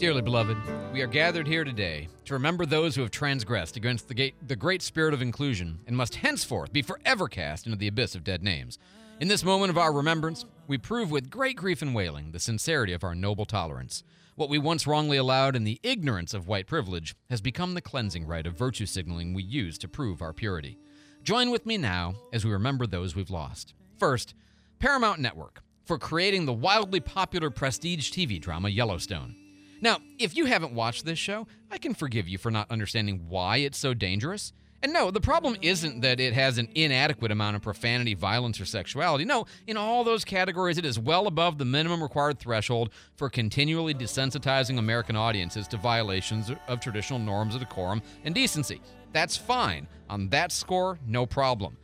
Dearly beloved, we are gathered here today to remember those who have transgressed against the, gate, the great spirit of inclusion and must henceforth be forever cast into the abyss of dead names. In this moment of our remembrance, we prove with great grief and wailing the sincerity of our noble tolerance. What we once wrongly allowed in the ignorance of white privilege has become the cleansing rite of virtue signaling we use to prove our purity. Join with me now as we remember those we've lost. First, Paramount Network for creating the wildly popular prestige TV drama Yellowstone. Now, if you haven't watched this show, I can forgive you for not understanding why it's so dangerous. And no, the problem isn't that it has an inadequate amount of profanity, violence, or sexuality. No, in all those categories, it is well above the minimum required threshold for continually desensitizing American audiences to violations of traditional norms of decorum and decency. That's fine. On that score, no problem.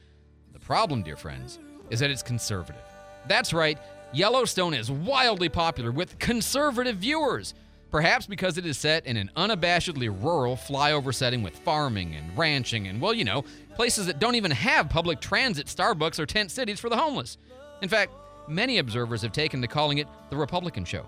The problem, dear friends, is that it's conservative. That's right, Yellowstone is wildly popular with conservative viewers. Perhaps because it is set in an unabashedly rural flyover setting with farming and ranching and, well, you know, places that don't even have public transit, Starbucks, or tent cities for the homeless. In fact, many observers have taken to calling it the Republican show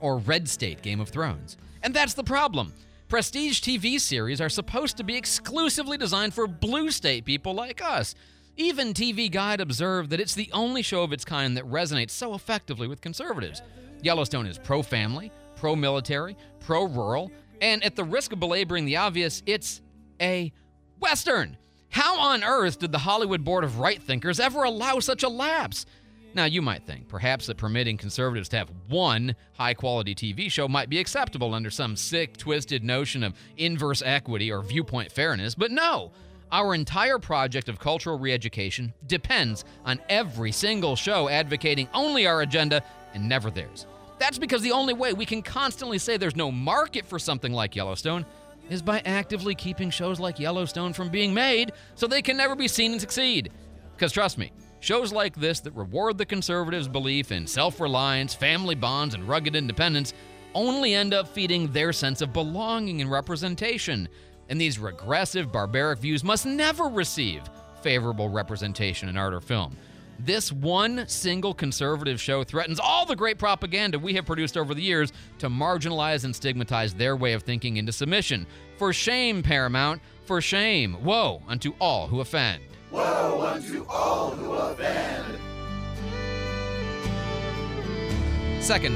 or Red State Game of Thrones. And that's the problem. Prestige TV series are supposed to be exclusively designed for blue state people like us. Even TV Guide observed that it's the only show of its kind that resonates so effectively with conservatives. Yellowstone is pro family, pro military, pro rural, and at the risk of belaboring the obvious, it's a Western. How on earth did the Hollywood Board of Right Thinkers ever allow such a lapse? Now, you might think perhaps that permitting conservatives to have one high quality TV show might be acceptable under some sick, twisted notion of inverse equity or viewpoint fairness, but no! Our entire project of cultural re education depends on every single show advocating only our agenda and never theirs. That's because the only way we can constantly say there's no market for something like Yellowstone is by actively keeping shows like Yellowstone from being made so they can never be seen and succeed. Because trust me, shows like this that reward the conservatives' belief in self reliance, family bonds, and rugged independence only end up feeding their sense of belonging and representation. And these regressive, barbaric views must never receive favorable representation in art or film. This one single conservative show threatens all the great propaganda we have produced over the years to marginalize and stigmatize their way of thinking into submission. For shame, Paramount, for shame. Woe unto all who offend. Woe unto all who offend. Second,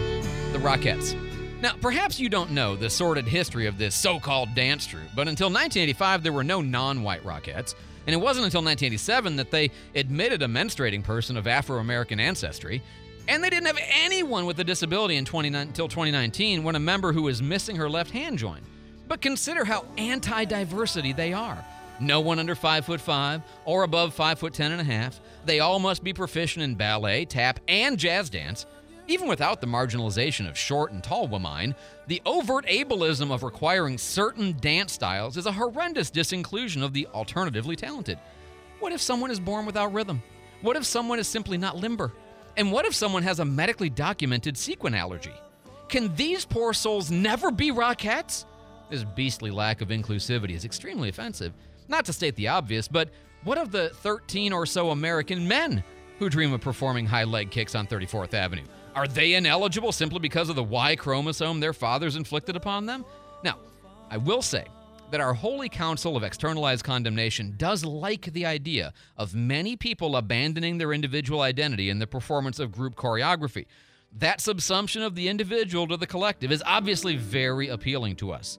the Rockettes. Now, perhaps you don't know the sordid history of this so called dance troupe, but until 1985, there were no non white Rockettes. And it wasn't until 1987 that they admitted a menstruating person of Afro American ancestry. And they didn't have anyone with a disability until 2019 when a member who was missing her left hand joined. But consider how anti diversity they are. No one under 5 foot 5 or above 5 foot 10 and a half. They all must be proficient in ballet, tap, and jazz dance. Even without the marginalization of short and tall women, the overt ableism of requiring certain dance styles is a horrendous disinclusion of the alternatively talented. What if someone is born without rhythm? What if someone is simply not limber? And what if someone has a medically documented sequin allergy? Can these poor souls never be Rockettes? This beastly lack of inclusivity is extremely offensive. Not to state the obvious, but what of the 13 or so American men who dream of performing high leg kicks on 34th Avenue? Are they ineligible simply because of the Y chromosome their fathers inflicted upon them? Now, I will say that our Holy Council of Externalized Condemnation does like the idea of many people abandoning their individual identity in the performance of group choreography. That subsumption of the individual to the collective is obviously very appealing to us.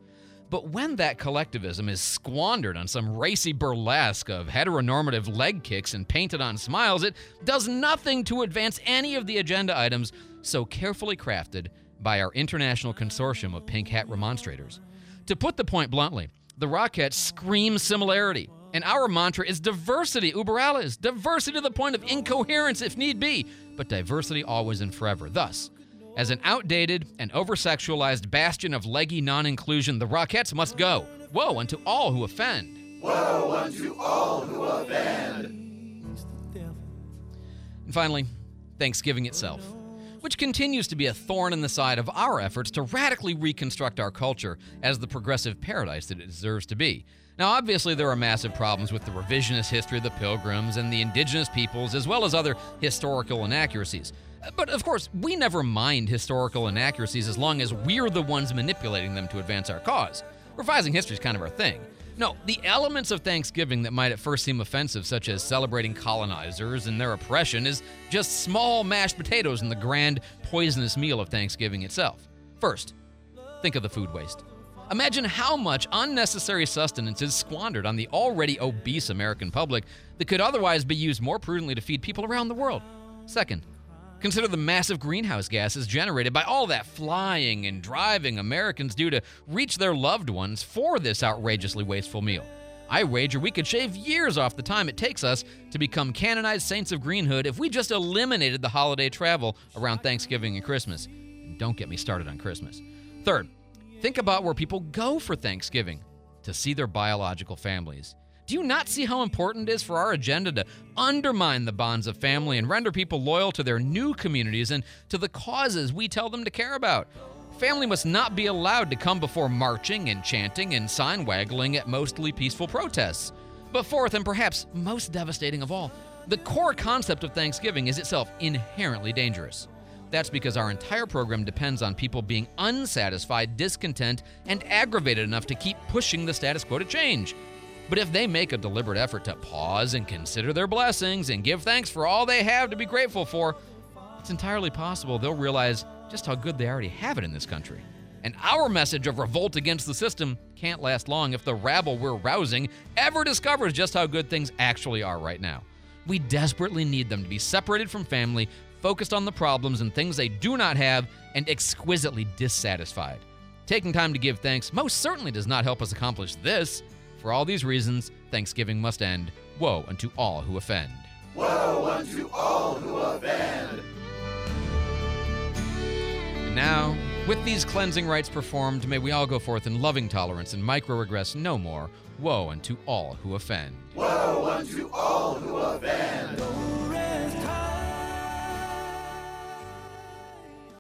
But when that collectivism is squandered on some racy burlesque of heteronormative leg kicks and painted on smiles, it does nothing to advance any of the agenda items so carefully crafted by our international consortium of pink hat remonstrators. To put the point bluntly, the Rockettes scream similarity, and our mantra is diversity, uber alles, diversity to the point of incoherence if need be, but diversity always and forever. Thus, as an outdated and oversexualized bastion of leggy non inclusion, the Rockettes must go. Woe unto all who offend. Woe unto all who offend. And finally, Thanksgiving itself. Which continues to be a thorn in the side of our efforts to radically reconstruct our culture as the progressive paradise that it deserves to be. Now, obviously, there are massive problems with the revisionist history of the Pilgrims and the indigenous peoples, as well as other historical inaccuracies. But of course, we never mind historical inaccuracies as long as we're the ones manipulating them to advance our cause. Revising history is kind of our thing. No, the elements of Thanksgiving that might at first seem offensive, such as celebrating colonizers and their oppression, is just small mashed potatoes in the grand, poisonous meal of Thanksgiving itself. First, think of the food waste. Imagine how much unnecessary sustenance is squandered on the already obese American public that could otherwise be used more prudently to feed people around the world. Second, Consider the massive greenhouse gases generated by all that flying and driving Americans do to reach their loved ones for this outrageously wasteful meal. I wager we could shave years off the time it takes us to become canonized saints of Greenhood if we just eliminated the holiday travel around Thanksgiving and Christmas. And don't get me started on Christmas. Third, think about where people go for Thanksgiving to see their biological families. Do you not see how important it is for our agenda to undermine the bonds of family and render people loyal to their new communities and to the causes we tell them to care about? Family must not be allowed to come before marching and chanting and sign waggling at mostly peaceful protests. But fourth, and perhaps most devastating of all, the core concept of Thanksgiving is itself inherently dangerous. That's because our entire program depends on people being unsatisfied, discontent, and aggravated enough to keep pushing the status quo to change. But if they make a deliberate effort to pause and consider their blessings and give thanks for all they have to be grateful for, it's entirely possible they'll realize just how good they already have it in this country. And our message of revolt against the system can't last long if the rabble we're rousing ever discovers just how good things actually are right now. We desperately need them to be separated from family, focused on the problems and things they do not have, and exquisitely dissatisfied. Taking time to give thanks most certainly does not help us accomplish this. For all these reasons, Thanksgiving must end. Woe unto all who offend. Woe unto all who offend. And now, with these cleansing rites performed, may we all go forth in loving tolerance and micro regress no more. Woe unto all who offend. Woe unto all who